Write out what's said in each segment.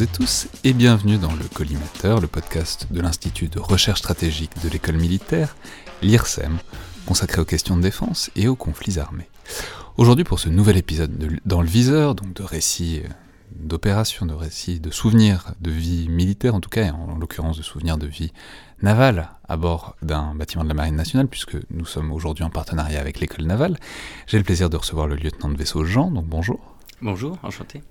Et tous et bienvenue dans le Collimateur, le podcast de l'Institut de recherche stratégique de l'école militaire, l'IRSEM, consacré aux questions de défense et aux conflits armés. Aujourd'hui pour ce nouvel épisode de, dans le viseur, donc de récits euh, d'opérations, de récits, de souvenirs de vie militaire en tout cas, et en, l'occurrence de souvenirs de vie navale à bord d'un bâtiment de la Marine nationale, puisque nous sommes aujourd'hui en partenariat avec l'école navale. J'ai le plaisir de recevoir le lieutenant de vaisseau Jean, donc bonjour. Bonjour, enchanté.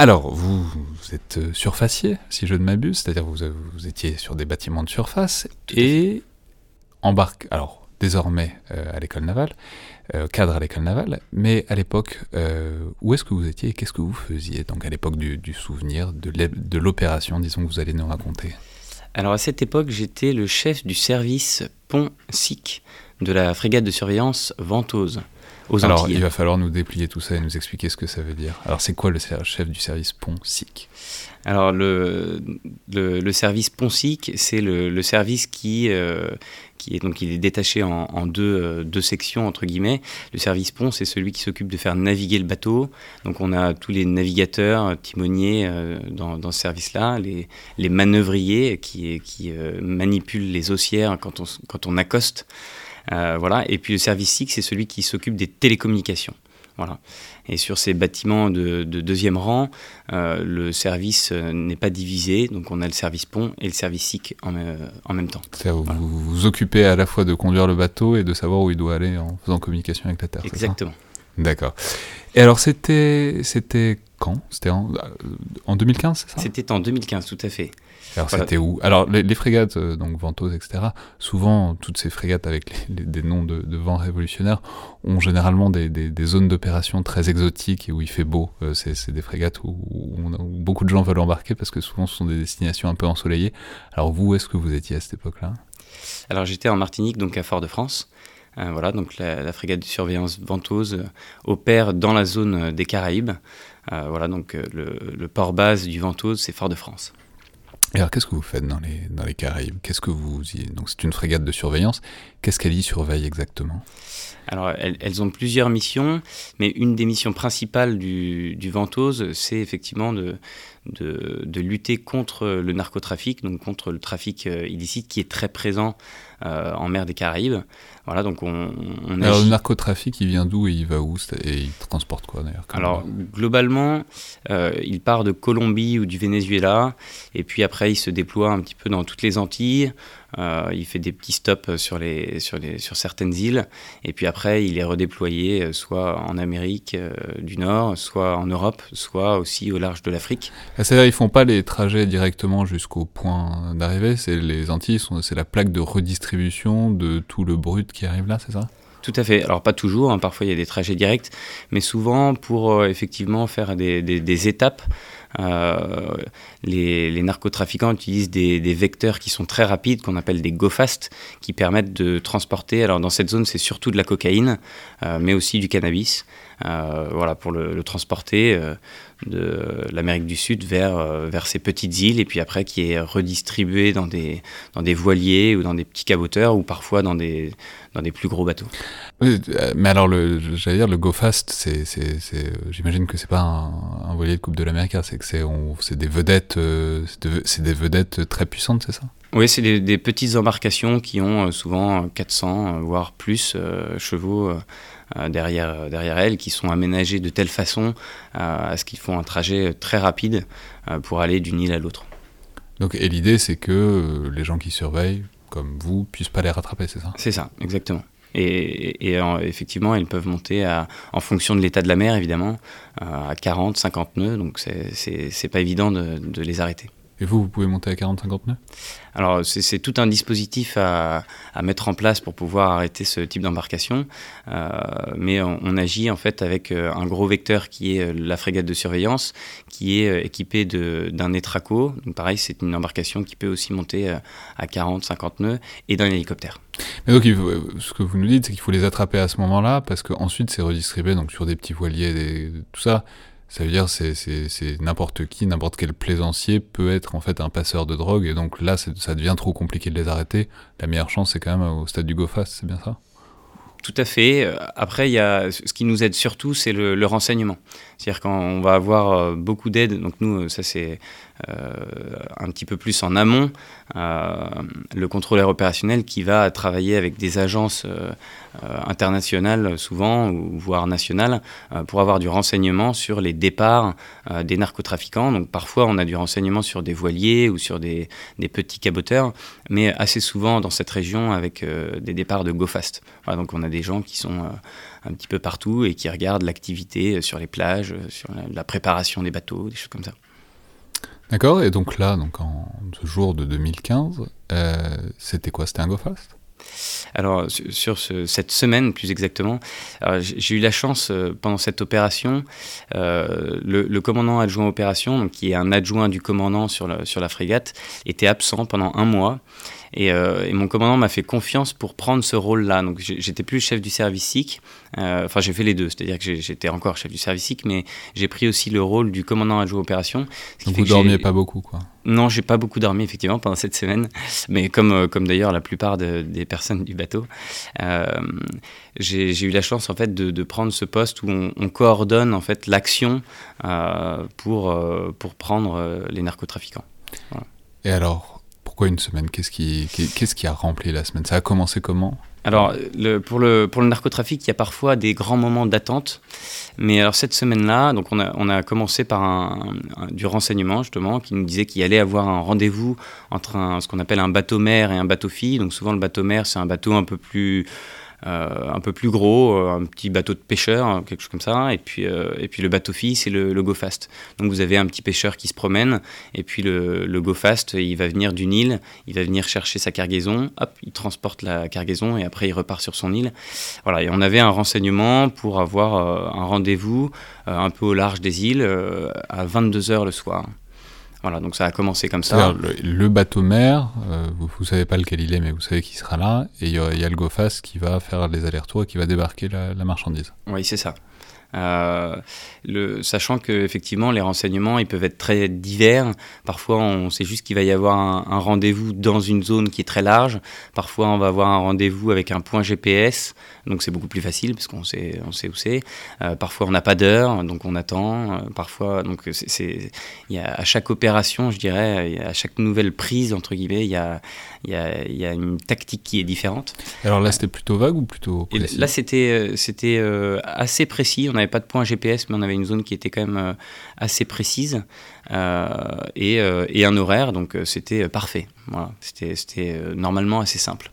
Alors, vous, êtes euh, surfacier, si je ne m'abuse, c'est-à-dire vous, vous étiez sur des bâtiments de surface et embarque, alors désormais euh, à l'école navale, euh, cadre à l'école navale, mais à l'époque, où est-ce que vous étiez et qu'est-ce que vous faisiez? Donc à l'époque du, souvenir, de l'opération, disons, que vous allez nous raconter. Alors à cette époque, j'étais le chef du service pont-SIC de la frégate de surveillance Ventose. Alors, il va falloir nous déplier tout ça et nous expliquer ce que ça veut dire. Alors, c'est quoi le chef du service PONSIC? Alors, le, le, service PONSIC, c'est le, service qui, euh, qui est donc il est détaché en, deux, euh, deux, sections entre guillemets. Le service pont, c'est celui qui s'occupe de faire naviguer le bateau. Donc on a tous les navigateurs, timoniers euh, dans, dans, ce service-là, les, les manœuvriers qui, qui manipulent les haussières quand on, quand on accoste. Euh, voilà. Et puis le service SIC, c'est celui qui s'occupe des télécommunications. Voilà. Et sur ces bâtiments de, deuxième rang, euh, le service euh, n'est pas divisé, donc on a le service pont et le service SIC en, même temps. Vous, vous vous occupez à la fois de conduire le bateau et de savoir où il doit aller en faisant communication avec la Terre. Exactement. D'accord. Et alors c'était c'était quand? C'était en, en 2015, c'est ça? C'était en 2015, tout à fait. Alors c'était où? Alors les, frégates, euh, donc Ventose, etc. Souvent, toutes ces frégates avec des noms de, vents révolutionnaires ont généralement des, zones d'opération très exotiques et où il fait beau. Euh, c'est des frégates où, beaucoup de gens veulent embarquer parce que souvent ce sont des destinations un peu ensoleillées. Alors vous, où est-ce que vous étiez à cette époque-là? Alors j'étais en Martinique, donc à Fort-de-France. Euh, voilà, donc la, frégate de surveillance Ventose opère dans la zone des Caraïbes. voilà, donc le, le port base du Ventose, c'est Fort-de-France. Et alors, qu'est-ce que vous faites dans les, dans les Caraïbes? Qu'est-ce que vous y... Donc, c'est une frégate de surveillance. Qu'est-ce qu'elle y surveille exactement? Alors, elles, ont plusieurs missions, mais une des missions principales du, du Ventose, c'est effectivement de, de, de, lutter contre le narcotrafic, donc contre le trafic euh, illicite qui est très présent euh, en mer des Caraïbes. Voilà, donc on, Alors, le narcotrafic, il vient d'où et il va où? Et il transporte quoi d'ailleurs Alors, globalement, euh, il part de Colombie ou du Venezuela, et puis après, il se déploie un petit peu dans toutes les Antilles. Euh, il fait des petits stops sur, les, sur, les, sur certaines îles, et puis après, il est redéployé euh, soit en Amérique euh, du Nord, soit en Europe, soit aussi au large de l'Afrique. Ah, c'est-à-dire ils font pas les trajets directement jusqu'au point d'arrivée, c'est les Antilles, c'est la plaque de redistribution de tout le brut qui arrive là, c'est ça? Tout à fait. Alors pas toujours, hein. parfois il y a des trajets directs, mais souvent pour effectivement faire des, des, des étapes euh, les, narcotrafiquants utilisent des, vecteurs qui sont très rapides, qu'on appelle des go-fast, qui permettent de transporter. Alors dans cette zone, c'est surtout de la cocaïne, euh, mais aussi du cannabis. Euh, voilà, pour le, transporter de l'Amérique du Sud vers, vers ces petites îles, et puis après qui est redistribué dans des, dans des voiliers ou dans des petits caboteurs, ou parfois dans des, dans des plus gros bateaux. mais alors, j'allais dire, le Go Fast, c'est, j'imagine que c'est pas un, voilier de Coupe de l'Amérique, c'est que c'est, des vedettes, c'est des vedettes très puissantes, c'est ça? Oui, c'est des, petites embarcations qui ont souvent 400, voire plus chevaux derrière, derrière elles, qui sont aménagées de telle façon à ce qu'ils font un trajet très rapide pour aller d'une île à l'autre. Donc, et l'idée, c'est que les gens qui surveillent comme vous puissent pas les rattraper, c'est ça? C'est ça, exactement. Et, effectivement, ils peuvent monter à, en fonction de l'état de la mer, évidemment, à 40, 50 nœuds, donc c'est pas évident de, de les arrêter. Et vous, vous pouvez monter à 40-50 nœuds Alors, c'est tout un dispositif à, mettre en place pour pouvoir arrêter ce type d'embarcation. Euh, mais on, agit en fait avec euh, un gros vecteur qui est euh, la frégate de surveillance, qui est équipée d'un étraco. Donc, pareil, c'est une embarcation qui peut aussi monter à 40-50 nœuds et d'un hélicoptère. Mais donc, ce que vous nous dites, c'est qu'il faut les attraper à ce moment-là, parce qu'ensuite, c'est redistribué donc, sur des petits voiliers, et tout ça. Ça veut dire c'est c'est n'importe qui, n'importe quel plaisancier peut être en fait un passeur de drogue et donc là ça devient trop compliqué de les arrêter. La meilleure chance c'est quand même au stade du go fast, c'est bien ça? Tout à fait. Après, il y a, ce qui nous aide surtout, c'est le, le renseignement. C'est-à-dire quand on va avoir beaucoup d'aide, donc nous, ça c'est euh, un petit peu plus en amont, euh, le contrôleur opérationnel qui va travailler avec des agences euh, internationales souvent, ou voire nationales, pour avoir du renseignement sur les départs des narcotrafiquants. Donc parfois on a du renseignement sur des voiliers ou sur des, petits caboteurs, mais assez souvent dans cette région avec des départs de go fast. donc on a des gens qui sont un petit peu partout et qui regardent l'activité sur les plages, sur la préparation des bateaux, des choses comme ça. D'accord, et donc là, donc en ce jour de 2015, euh, c'était quoi? C'était un GoFast? Alors, sur cette semaine, plus exactement, j'ai eu la chance, euh, pendant cette opération, euh, le, commandant adjoint opération, donc, qui est un adjoint du commandant sur la, sur la frégate, était absent pendant un mois. Euh, et, mon commandant m'a fait confiance pour prendre ce rôle-là. Donc j'étais plus chef du service SIC. Euh, enfin, j'ai fait les deux, c'est-à-dire que j'étais encore chef du service SIC, mais j'ai pris aussi le rôle du commandant adjoint opération. Donc vous dormiez pas beaucoup, quoi Non, j'ai pas beaucoup dormi effectivement pendant cette semaine, mais comme euh, comme d'ailleurs la plupart des personnes du bateau, j'ai eu la chance en fait de, prendre ce poste où on, coordonne en fait l'action pour pour prendre les narcotrafiquants. Et alors, une semaine? Qu'est-ce qui, qu'est-ce qui a rempli la semaine? Ça a commencé comment? Alors, le, pour, le, pour le narcotrafic, il y a parfois des grands moments d'attente. Mais alors, cette semaine-là, donc on a, on a commencé par un, du renseignement, justement, qui nous disait qu'il allait avoir un rendez-vous entre un, ce qu'on appelle un bateau-mère et un bateau-fille. Donc, souvent, le bateau-mère, c'est un bateau un peu plus un peu plus gros, euh, un petit bateau de pêcheur, hein, quelque chose comme ça. Et puis, euh, et puis le bateau fille, c'est le, le, Go Fast. Donc vous avez un petit pêcheur qui se promène, et puis le, le Go Fast, il va venir d'une île, il va venir chercher sa cargaison, hop, il transporte la cargaison, et après il repart sur son île. Voilà, et on avait un renseignement pour avoir un rendez-vous un peu au large des îles à 22h le soir. Voilà, donc ça a commencé comme ça. Le, bateau mère, euh, vous, ne savez pas lequel il est, mais vous savez qu'il sera là, et il y, a le GoFast qui va faire les allers-retours et qui va débarquer la, la marchandise. Oui, c'est ça. Euh, le, sachant que effectivement les renseignements ils peuvent être très divers. Parfois on sait juste qu'il va y avoir un, rendez-vous dans une zone qui est très large. Parfois on va avoir un rendez-vous avec un point GPS, donc c'est beaucoup plus facile parce qu'on sait on sait où c'est. Euh, parfois on n'a pas d'heure, donc on attend. Euh, parfois donc c'est il y a à chaque opération je dirais à chaque nouvelle prise entre guillemets il y a il y a, y a une tactique qui est différente. Alors là c'était plutôt vague ou plutôt précis Là c'était c'était assez précis. On n'avait pas de point GPS, mais on avait une zone qui était quand même euh, assez précise euh, et, euh, et, un horaire, donc c'était parfait. Voilà, c'était normalement assez simple.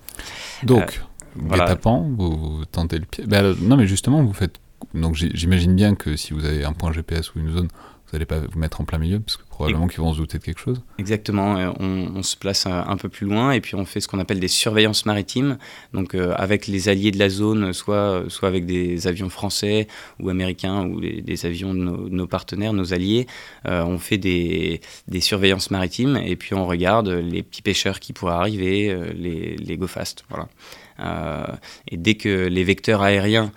Donc, voilà. tapant, vous, tentez le pied. Ben, non, mais justement, vous faites. Donc j'imagine bien que si vous avez un point GPS ou une zone, vous n'allez pas vous mettre en plein milieu, parce que probablement qu'ils vont se douter de quelque chose. Exactement, euh, on, se place un, peu plus loin et puis on fait ce qu'on appelle des surveillances maritimes, donc euh, avec les alliés de la zone, soit, soit avec des avions français ou américains ou des, avions de nos, partenaires, nos alliés, euh, on fait des, des, surveillances maritimes et puis on regarde les petits pêcheurs qui pourraient arriver, les, les go fast. Voilà. et dès que les vecteurs aériens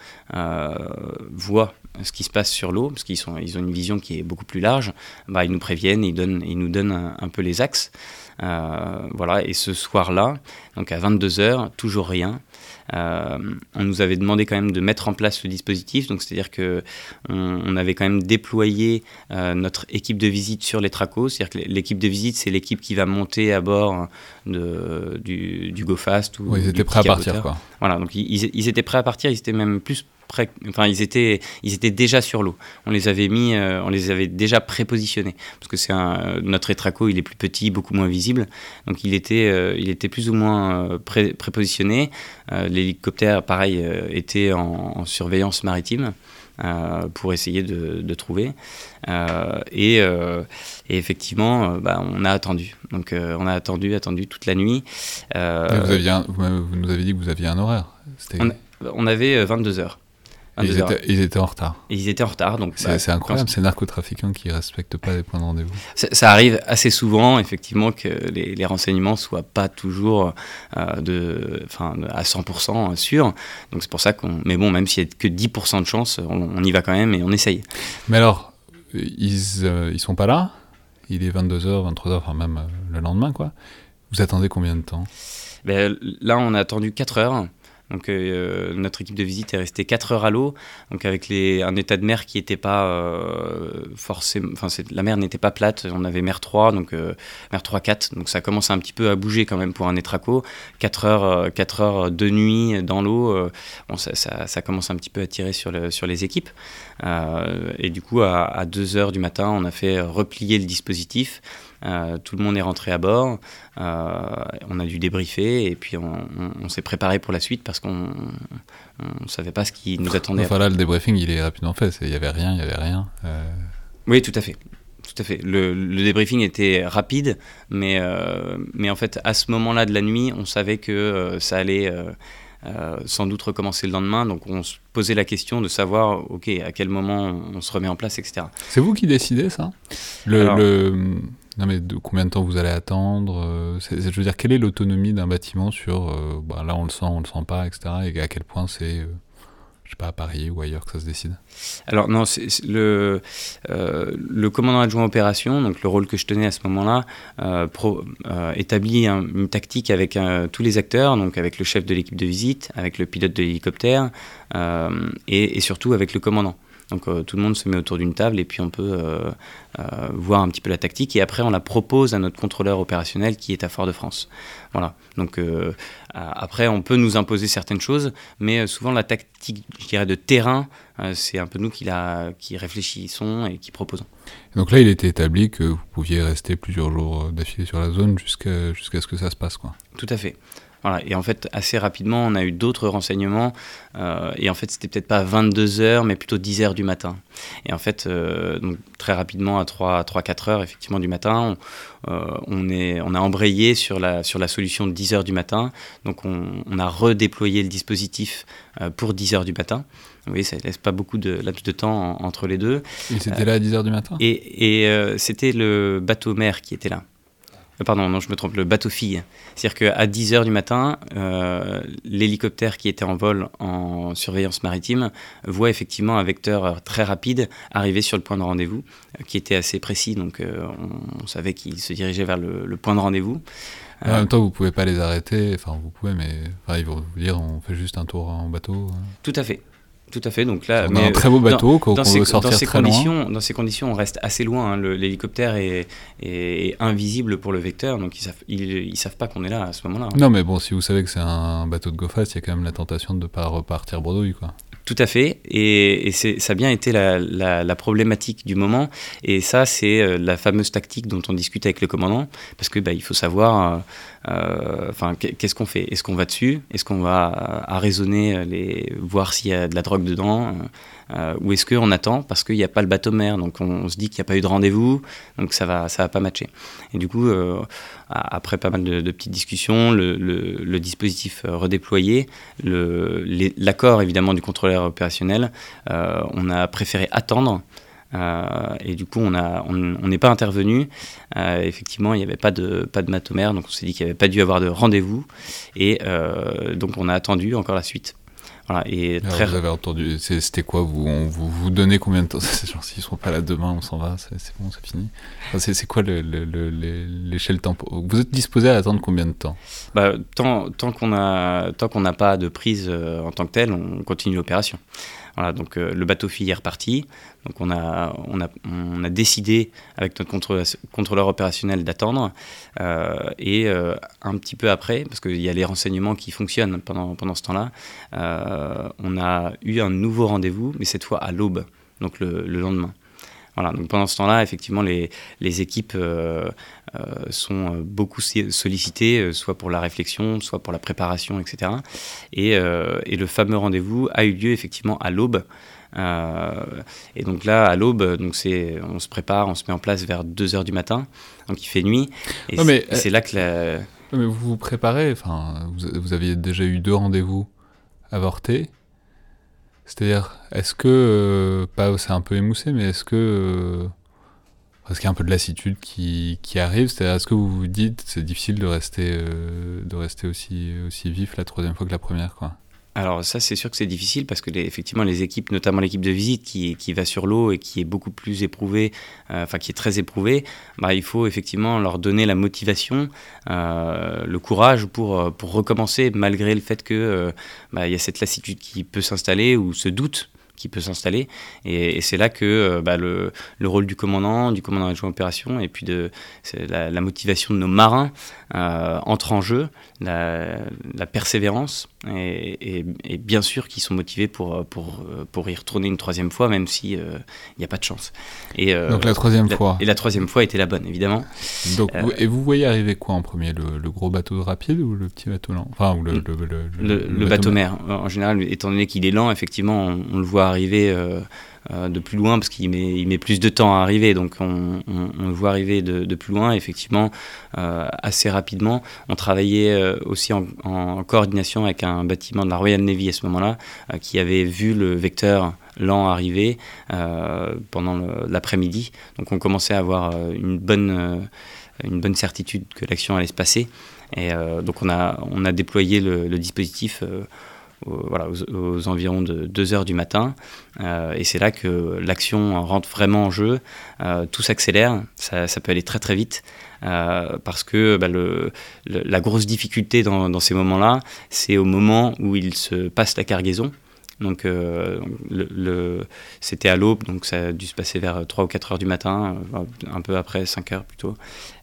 voient ce qui se passe sur l'eau, parce qu'ils ils ont une vision qui est beaucoup plus large, bah, ils nous préviennent, ils, donnent, ils nous donnent un, peu les axes. Euh, voilà, et ce soir-là, donc à 22h, toujours rien. Euh, on nous avait demandé quand même de mettre en place le dispositif, donc c'est-à-dire que on, avait quand même déployé euh, notre équipe de visite sur les tracos, c'est-à-dire que l'équipe de visite c'est l'équipe qui va monter à bord de, du, du GoFast ou ils étaient prêts à partir quoi. Voilà, donc ils, ils, étaient prêts à partir, ils étaient même plus enfin ils étaient, ils étaient déjà sur l'eau. On les avait mis, euh, on les avait déjà prépositionnés parce que c'est un, notre étraco, il est plus petit, beaucoup moins visible, donc il était, euh, il était plus ou moins euh, pré, prépositionné. L'hélicoptère, pareil, était en, surveillance maritime. pour essayer de, trouver. et, et, effectivement, bah, on a attendu. Donc on a attendu, attendu toute la nuit. vous, aviez vous, nous avez dit que vous aviez un horaire. On, on, avait 22 heures. Ils étaient, ils étaient, en retard. ils étaient en retard. donc C'est bah, incroyable, ces narcotrafiquants qui ne respectent pas les points de rendez-vous. Ça, arrive assez souvent, effectivement, que les, les renseignements ne soient pas toujours euh, de, à 100% sûrs. Donc c'est pour ça qu'on. Mais bon, même s'il n'y a que 10% de chance, on, y va quand même et on essaye. Mais alors, ils, euh, ils sont pas là Il est 22h, 23h, enfin même euh, le lendemain, quoi. Vous attendez combien de temps? Ben, Là, on a attendu 4 heures. Donc euh, notre équipe de visite est restée 4 heures à l'eau, donc avec un état de mer qui n'était pas euh, forcément, enfin la mer n'était pas plate, on avait mer 3, donc euh, mer 3 4, donc ça commence un petit peu à bouger quand même pour un étraco. 4 heures, 4 heures de nuit dans l'eau, bon, ça, commence un petit peu à tirer sur les équipes. et du coup à, à 2 heures du matin, on a fait replier le dispositif. Euh, tout le monde est rentré à bord. Euh, on a dû débriefer et puis on, s'est préparé pour la suite parce qu'on ne savait pas ce qui nous attendait. Enfin là, le débriefing, il est rapidement fait. Il n'y avait rien, il n'y avait rien. Euh. Oui, tout à fait. Tout à fait. Le, débriefing était rapide, mais, mais en fait, à ce moment-là de la nuit, on savait que ça allait sans doute recommencer le lendemain. Donc on se posait la question de savoir, ok, à quel moment on se remet en place, etc. C'est vous qui décidez ça? Le, non, mais combien de temps vous allez attendre euh, Je veux dire, quelle est l'autonomie d'un bâtiment sur euh, bah, là on le sent, on le sent pas, etc. Et à quel point c'est, euh, je sais pas, à Paris ou ailleurs que ça se décide? Alors, non, le, le commandant adjoint opération, donc le rôle que je tenais à ce moment-là, établit une tactique avec tous les acteurs, donc avec le chef de l'équipe de visite, avec le pilote de l'hélicoptère et surtout avec le commandant. Donc euh, tout le monde se met autour d'une table et puis on peut euh, euh, voir un petit peu la tactique et après on la propose à notre contrôleur opérationnel qui est à Fort-de-France. Voilà. Donc après on peut nous imposer certaines choses, mais souvent la tactique, je dirais, de terrain, c'est un peu nous qui, la, qui réfléchissons et qui proposons. donc là il était établi que vous pouviez rester plusieurs jours d'affilée sur la zone jusqu'à jusqu'à ce que ça se passe quoi. Tout à fait. Et en fait, assez rapidement, on a eu d'autres renseignements. Euh, et en fait, c'était peut-être pas 22 heures, mais plutôt 10 heures du matin. Et en fait, euh, donc, très rapidement, à 3-4 heures effectivement du matin, on, euh, on, est, on a embrayé sur la, sur la solution de 10 heures du matin. Donc, on, on a redéployé le dispositif pour 10 heures du matin. Oui, ça laisse pas beaucoup de laps de temps entre les deux. Et c'était là à 10 heures du matin? Et, et c'était le bateau mère qui était là. Euh, pardon, non, je me trompe, le bateau-fille. C'est-à-dire qu'à 10h du matin, euh, l'hélicoptère qui était en vol en surveillance maritime voit effectivement un vecteur très rapide arriver sur le point de rendez-vous, euh, qui était assez précis, donc on, savait qu'il se dirigeait vers le, point de rendez-vous. En même temps, vous pouvez pas les arrêter, enfin vous pouvez, mais ils vont vous dire on fait juste un tour en bateau. Tout à fait. Tout à fait. Donc là, on a un très beau bateau qu'on veut sortir dans ces très conditions, loin. Dans ces conditions, on reste assez loin. Hein. L'hélicoptère est, est, invisible pour le vecteur, donc ils savent, ils, savent pas qu'on est là à ce moment-là. Hein. Non, mais bon, si vous savez que c'est un bateau de GoFast, il y a quand même la tentation de ne pas repartir bredouille, quoi. Tout à fait, et, et ça a bien été la, la, problématique du moment, et ça c'est euh, la fameuse tactique dont on discute avec le commandant, parce que bah, il faut savoir, euh, euh, enfin, qu'est-ce qu'on fait? Est-ce qu'on va dessus? Est-ce qu'on va arraisonner les, voir s'il y a de la drogue dedans euh, ou est-ce qu'on attend parce qu'il n'y a pas le bateau mer? Donc on, se dit qu'il n'y a pas eu de rendez-vous, donc ça va, ça va pas matcher. Et du coup, euh, après pas mal de, petites discussions, le, dispositif redéployé, l'accord évidemment du contrôleur opérationnel, euh, on a préféré attendre. Et du coup, on n'est on, pas intervenu. effectivement, il n'y avait pas de, pas de matomère, donc on s'est dit qu'il n'y avait pas dû avoir de rendez-vous. Et donc, on a attendu encore la suite et très... Vous avez entendu, c'était quoi vous, vous vous donnez combien de temps? Genre s'ils sont pas là demain, on s'en va, c'est bon, c'est fini. c'est quoi l'échelle le, tempo? Vous êtes disposé à attendre combien de temps? Bah, Tant, tant qu'on n'a pas de prise euh, en tant que telle, on continue l'opération. Voilà, donc euh, le bateau fille est reparti. Donc on a, on a, on a décidé avec notre contrôleur, opérationnel d'attendre. Euh, et euh, un petit peu après, parce qu'il y a les renseignements qui fonctionnent pendant, pendant ce temps-là, on a eu un nouveau rendez-vous, mais cette fois à l'aube, donc le, le lendemain. Voilà, donc pendant ce temps-là, effectivement, les, les équipes euh, sont euh, beaucoup sollicités, euh, soit pour la réflexion, soit pour la préparation, etc. Et, et le fameux rendez-vous a eu lieu effectivement à l'aube. et donc là, à l'aube, donc c'est, on se prépare, on se met en place vers 2 heures du matin, donc il fait nuit. Et c'est, là que la... mais vous vous préparez, enfin, vous, vous aviez déjà eu deux rendez-vous avortés. C'est-à-dire, est-ce que, pas c'est un peu émoussé, mais est-ce que parce qu'il y a un peu de lassitude qui, qui arrive? C'est-à-dire, est-ce que vous vous dites c'est difficile de rester, euh, de rester aussi, aussi vif la troisième fois que la première quoi? Alors ça, c'est sûr que c'est difficile parce que effectivement les équipes, notamment l'équipe de visite qui, qui va sur l'eau et qui est beaucoup plus éprouvée, euh, enfin qui est très éprouvée, bah, il faut effectivement leur donner la motivation, euh, le courage pour, euh, pour recommencer malgré le fait que bah, y a cette lassitude qui peut s'installer ou ce doute qui peut s'installer. Et, c'est là que bah, le, le, rôle du commandant, du commandant adjoint opération, et puis de la, motivation de nos marins entre en jeu, la persévérance, et, et, bien sûr qu'ils sont motivés pour, pour, pour y retourner une troisième fois, même s'il euh, n'y a pas de chance. Et, euh, Donc la troisième fois. Et la troisième fois était la bonne, évidemment. Donc, et vous voyez arriver quoi en premier le, le, gros bateau rapide ou le petit bateau lent? Enfin, ou le, le, le bateau, mer. En général, étant donné qu'il est lent, effectivement, on, on le voit arriver euh, euh, de plus loin parce qu'il met, il met plus de temps à arriver. Donc on, le voit arriver de, plus loin, effectivement, euh, assez rapidement. On travaillait aussi en, coordination avec un bâtiment de la Royal Navy à ce moment-là qui avait vu le vecteur lent arriver pendant l'après-midi. Donc on commençait à avoir une bonne, une bonne certitude que l'action allait se passer. Et donc on a, on a déployé le dispositif voilà, aux, environs de 2 heures du matin. Euh, et c'est là que l'action rentre vraiment en jeu. Euh, tout s'accélère, ça, peut aller très très vite. Euh, parce que bah, la grosse difficulté dans, dans ces moments-là, c'est au moment où il se passe la cargaison. Donc, euh, le, c'était à l'aube, donc ça a dû se passer vers 3 ou 4 heures du matin, euh, un peu après 5 heures plutôt.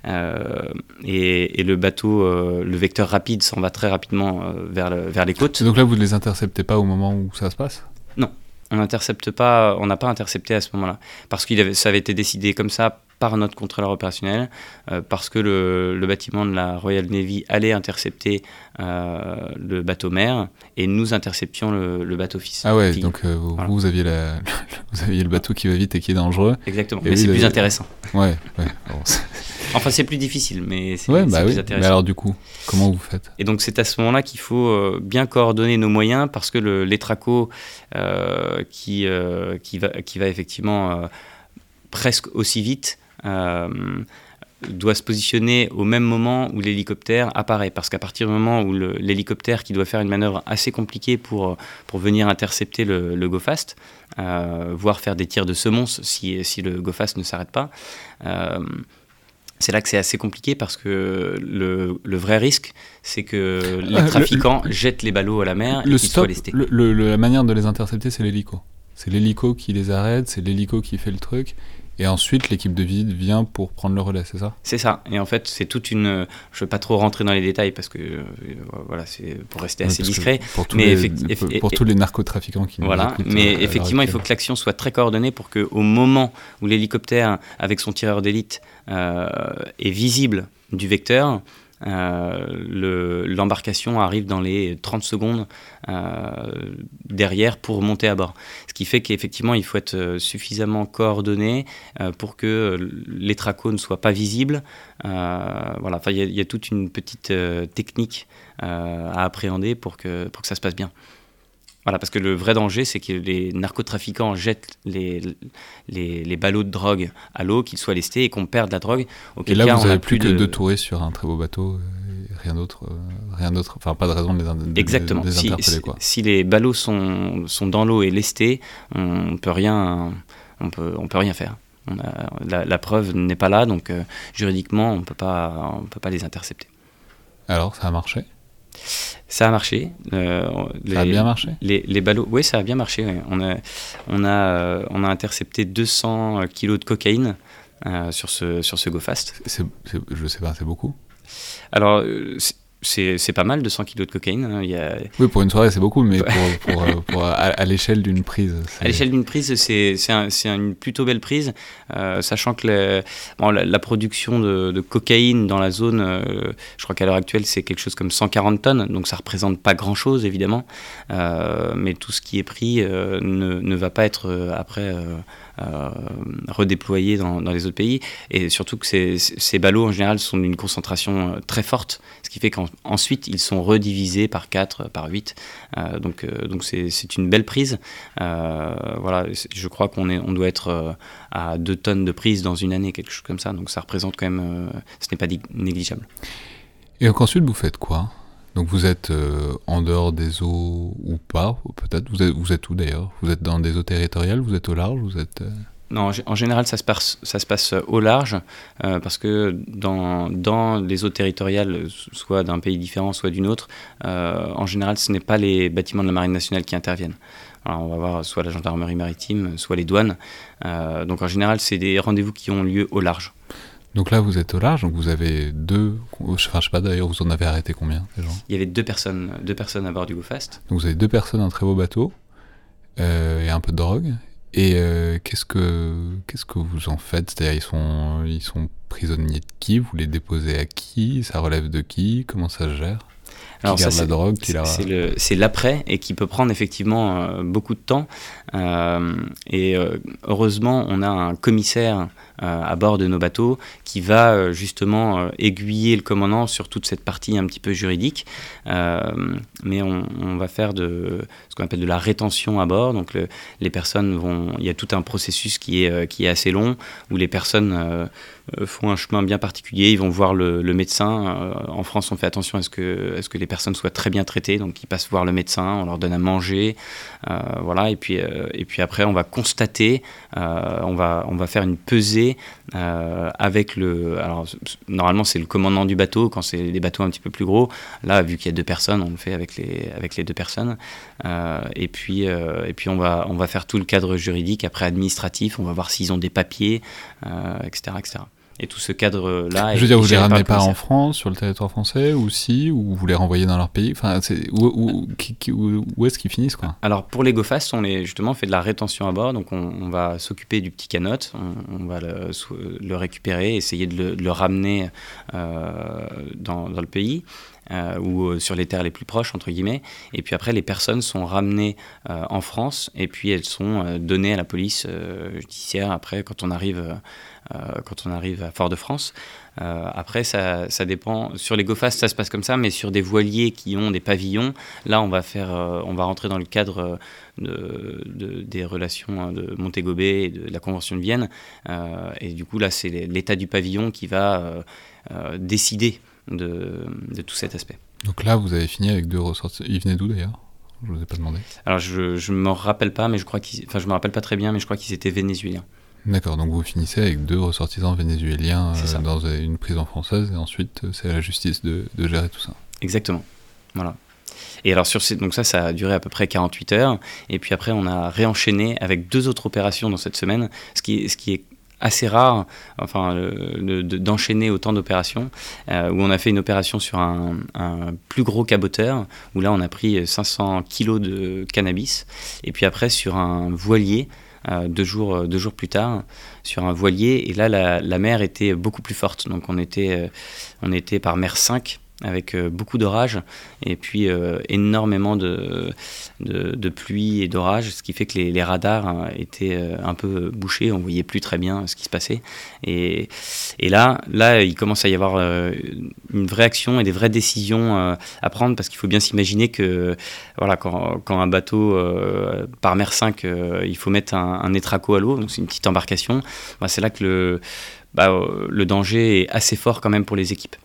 Euh, et, le bateau, le vecteur rapide s'en va très rapidement vers, le, vers les côtes. donc là, vous ne les interceptez pas au moment où ça se passe? Non, on n'intercepte pas, on n'a pas intercepté à ce moment-là, parce que ça avait été décidé comme ça par notre contrôleur opérationnel, euh, parce que le, bâtiment de la Royal Navy allait intercepter euh, le bateau mère et nous interceptions le, bateau fils. Ah ouais, donc euh, vous, aviez la, vous aviez le bateau qui va vite et qui est dangereux. Exactement, mais c'est plus intéressant. Ouais, ouais. enfin, c'est plus difficile, mais c'est ouais, bah plus oui. intéressant. Mais alors, du coup, comment vous faites? Et donc, c'est à ce moment-là qu'il faut bien coordonner nos moyens parce que l'étraco qui, qui, va, qui va effectivement presque aussi vite doit se positionner au même moment où l'hélicoptère apparaît. Parce qu'à partir du moment où l'hélicoptère, qui doit faire une manœuvre assez compliquée pour, pour venir intercepter le, le GoFast, euh, voire faire des tirs de semonce si, si le GoFast ne s'arrête pas, euh, c'est là que c'est assez compliqué parce que le, le vrai risque, c'est que les trafiquants jettent les ballots à la mer le et qu'ils soient lestés. la manière de les intercepter, c'est l'hélico. C'est l'hélico qui les arrête, c'est l'hélico qui fait le truc. Et ensuite, l'équipe de visite vient pour prendre le relais, c'est ça? C'est ça. Et en fait, c'est toute une. Je ne veux pas trop rentrer dans les détails parce que euh, voilà, c'est pour rester assez discret. Pour tous, mais les, pour, tous les narcotrafiquants qui. Voilà. mais euh, effectivement, il faut que l'action soit très coordonnée pour que, au moment où l'hélicoptère, avec son tireur d'élite, euh, est visible du vecteur, euh, l'embarcation arrive dans les 30 secondes euh, derrière pour monter à bord. Ce qui fait qu'effectivement, il faut être euh, suffisamment coordonné pour que les tracos ne soient pas visibles. voilà, il y, y, a toute une petite technique à appréhender pour que, pour que ça se passe bien. Voilà, parce que le vrai danger, c'est que les narcotrafiquants jettent les, les, les ballots de drogue à l'eau, qu'ils soient lestés et qu'on perde la drogue. Et là, vous n'avez plus que deux touristes sur un très beau bateau, rien d'autre, euh, rien d'autre, enfin pas de raison de les, de, Exactement. les si, interpeller. Quoi. Si, les ballots sont, sont dans l'eau et lestés, on peut rien, on peut, on peut rien faire. On a, la, la, preuve n'est pas là, donc euh, juridiquement, on ne peut pas les intercepter. Alors, ça a marché? Ça a marché. Euh, ça a bien marché les, les, ballots, oui, ça a bien marché. On, a, on, a, euh, on a intercepté 200 kilos de cocaïne euh, sur, ce, sur ce GoFast. je sais pas, c'est beaucoup Alors, c'est pas mal, 200 kilos de cocaïne. Hein. Il y a... Oui, pour une soirée, c'est beaucoup, mais pour, pour, pour, à, l'échelle d'une prise. À l'échelle d'une prise, c'est un, une plutôt belle prise, euh, sachant que bon, la, production de, de, cocaïne dans la zone, euh, je crois qu'à l'heure actuelle, c'est quelque chose comme 140 tonnes, donc ça représente pas grand-chose, évidemment, euh, mais tout ce qui est pris ne, ne, va pas être après euh, redéployés dans, dans, les autres pays. Et surtout que ces, ces ballots, en général, sont d'une concentration euh, très forte, ce qui fait qu'ensuite, ils sont redivisés par 4, par 8. Euh, donc, donc c'est une belle prise. voilà, je crois qu'on on doit être à 2 tonnes de prise dans une année, quelque chose comme ça. Donc ça représente quand même, ce n'est pas négligeable. Et donc ensuite, vous faites quoi? Donc vous êtes en dehors des eaux ou pas, peut-être. Vous êtes, où d'ailleurs? Vous êtes dans des eaux territoriales? Vous êtes au large? Vous êtes non, en général, ça se passe, ça se passe au large, parce que dans, dans, les eaux territoriales, soit d'un pays différent, soit d'une autre, en général, ce n'est pas les bâtiments de la Marine nationale qui interviennent. On va voir soit la gendarmerie maritime, soit les douanes. Euh, donc en général, c'est des rendez-vous qui ont lieu au large. Donc là, vous êtes au large, donc vous avez deux. Enfin, je sais pas d'ailleurs, vous en avez arrêté combien Il y avait deux personnes, deux personnes à bord du GoFast. Donc vous avez deux personnes, un très beau bateau euh, et un peu de drogue. Et euh, qu'est-ce que qu'est-ce que vous en faites? C'est-à-dire ils sont ils sont prisonniers de qui? Vous les déposez à qui? Ça relève de qui? Comment ça se gère? Alors ça, c'est l'après et qui peut prendre effectivement euh, beaucoup de temps. Euh, et euh, heureusement, on a un commissaire à bord de nos bateaux qui va justement aiguiller le commandant sur toute cette partie un petit peu juridique. mais on, va faire de ce qu'on appelle de la rétention à bord. Donc les personnes vont, il y a tout un processus qui est qui est assez long où les personnes font un chemin bien particulier. Ils vont voir le, médecin. en France, on fait attention à ce que, à ce que les personnes soient très bien traitées. Donc, ils passent voir le médecin, on leur donne à manger. Euh, voilà. Et puis, euh, et puis après, on va constater, euh, on, va, on va faire une pesée avec le. Alors, normalement, c'est le commandant du bateau quand c'est des bateaux un petit peu plus gros. Là, vu qu'il y a deux personnes, on le fait avec les, avec les deux personnes. et puis, et puis on, va, on va faire tout le cadre juridique, après administratif, on va voir s'ils ont des papiers, etc., etc. Et tout ce cadre-là. Je veux dire, vous les ramenez pas en France, sur le territoire français, ou si, ou vous les renvoyez dans leur pays Enfin, où, où, où, est-ce qu'ils finissent quoi? Alors, pour les GoFast, on les, justement fait de la rétention à bord. Donc, on, va s'occuper du petit canot, on, va le, le, récupérer, essayer de le, de le ramener euh, dans, dans, le pays. Euh, ou euh, sur les terres les plus proches, entre guillemets. Et puis après, les personnes sont ramenées euh, en France et puis elles sont données à la police judiciaire après quand on arrive, quand on arrive à Fort-de-France. après, ça, ça, dépend. Sur les GoFast, ça se passe comme ça, mais sur des voiliers qui ont des pavillons, là, on va, faire, on va rentrer dans le cadre de, des relations de Montego Bay et de la Convention de Vienne. et du coup, là, c'est l'état du pavillon qui va décider de, tout cet aspect. Donc là, vous avez fini avec deux ressorties. Ils venaient d'où d'ailleurs? Je ne vous ai pas demandé. Alors je ne me rappelle pas, mais je crois qu'ils. Enfin, je me rappelle pas très bien, mais je crois qu'ils étaient vénézuéliens. D'accord, donc vous finissez avec deux ressortissants vénézuéliens euh, dans une prison française, et ensuite euh, c'est à la justice de, gérer tout ça. Exactement. Voilà. Et alors, sur ces, donc ça, ça a duré à peu près 48 heures. Et puis après, on a réenchaîné avec deux autres opérations dans cette semaine, ce qui, ce qui est assez rare enfin, d'enchaîner autant d'opérations, euh, où on a fait une opération sur un, plus gros caboteur, où là on a pris 500 kilos de cannabis, et puis après sur un voilier, euh, deux, jours, deux jours plus tard, sur un voilier, et là la, la mer était beaucoup plus forte, donc on était, euh, on était par mer 5, avec euh, beaucoup d'orage et puis euh, énormément de, de, pluie et d'orage, ce qui fait que les, radars hein, étaient euh, un peu bouchés, on voyait plus très bien ce qui se passait. Et, là, là, il commence à y avoir une vraie action et des vraies décisions à prendre parce qu'il faut bien s'imaginer que voilà, quand, un bateau par mer 5, il faut mettre un, un étraco à l'eau, donc c'est une petite embarcation, bah, c'est là que bah, le danger est assez fort quand même pour les équipes.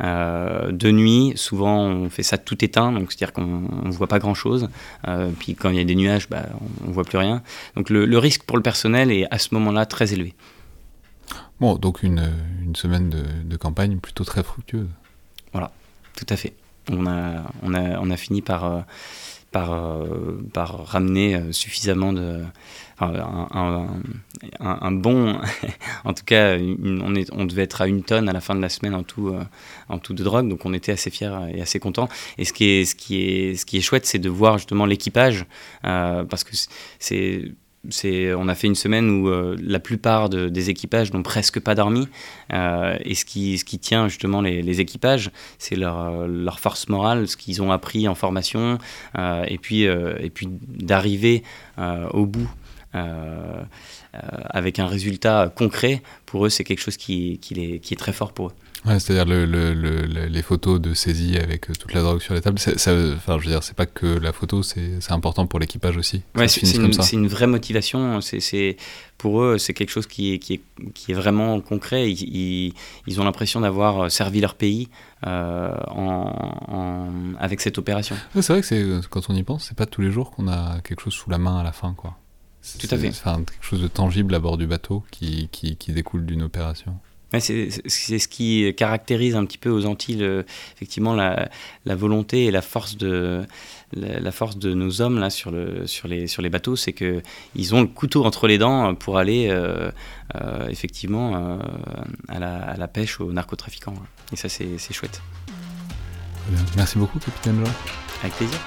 Euh, de nuit, souvent on fait ça tout éteint, donc c'est-à-dire qu'on ne voit pas grand-chose. Euh, puis quand il y a des nuages, bah, on ne voit plus rien. Donc le, risque pour le personnel est à ce moment-là très élevé. Bon, donc une, semaine de, campagne plutôt très fructueuse. Voilà, tout à fait. On a, on a, on a fini par, euh, par, par ramener suffisamment de, un, bon, en tout cas, on, devait être à une tonne à la fin de la semaine en tout, euh, en de drogue, donc on était assez fiers et assez contents. Et ce qui est, chouette, c'est de voir justement l'équipage, euh, parce que c'est on a fait une semaine où euh, la plupart des équipages n'ont presque pas dormi. et ce qui, tient justement les, équipages, c'est leur, leur, force morale, ce qu'ils ont appris en formation, et puis, d'arriver au bout avec un résultat concret, pour eux, c'est quelque chose qui est très fort pour eux. Ouais, c'est-à-dire le, le, les photos de saisie avec euh, toute la drogue sur les tables. Ça, enfin, je veux dire, c'est pas que la photo, c'est important pour l'équipage aussi. Ouais, c'est une, une, vraie motivation. C'est pour eux, c'est quelque chose qui est, qui est, qui est vraiment concret. Ils, ils, ont l'impression d'avoir servi leur pays euh, en, avec cette opération. c'est vrai que quand on y pense, c'est pas tous les jours qu'on a quelque chose sous la main à la fin, quoi. Tout à fait. Enfin, quelque chose de tangible à bord du bateau qui découle d'une opération c'est ce qui caractérise un petit peu aux Antilles, effectivement, la, volonté et la force de, la, force de nos hommes là, sur, le, sur, les, sur les bateaux, c'est qu'ils ont le couteau entre les dents pour aller euh, euh, effectivement euh, à, la, à, la, pêche aux narcotrafiquants. Et ça, c'est chouette. Merci beaucoup, capitaine Jean. Avec plaisir.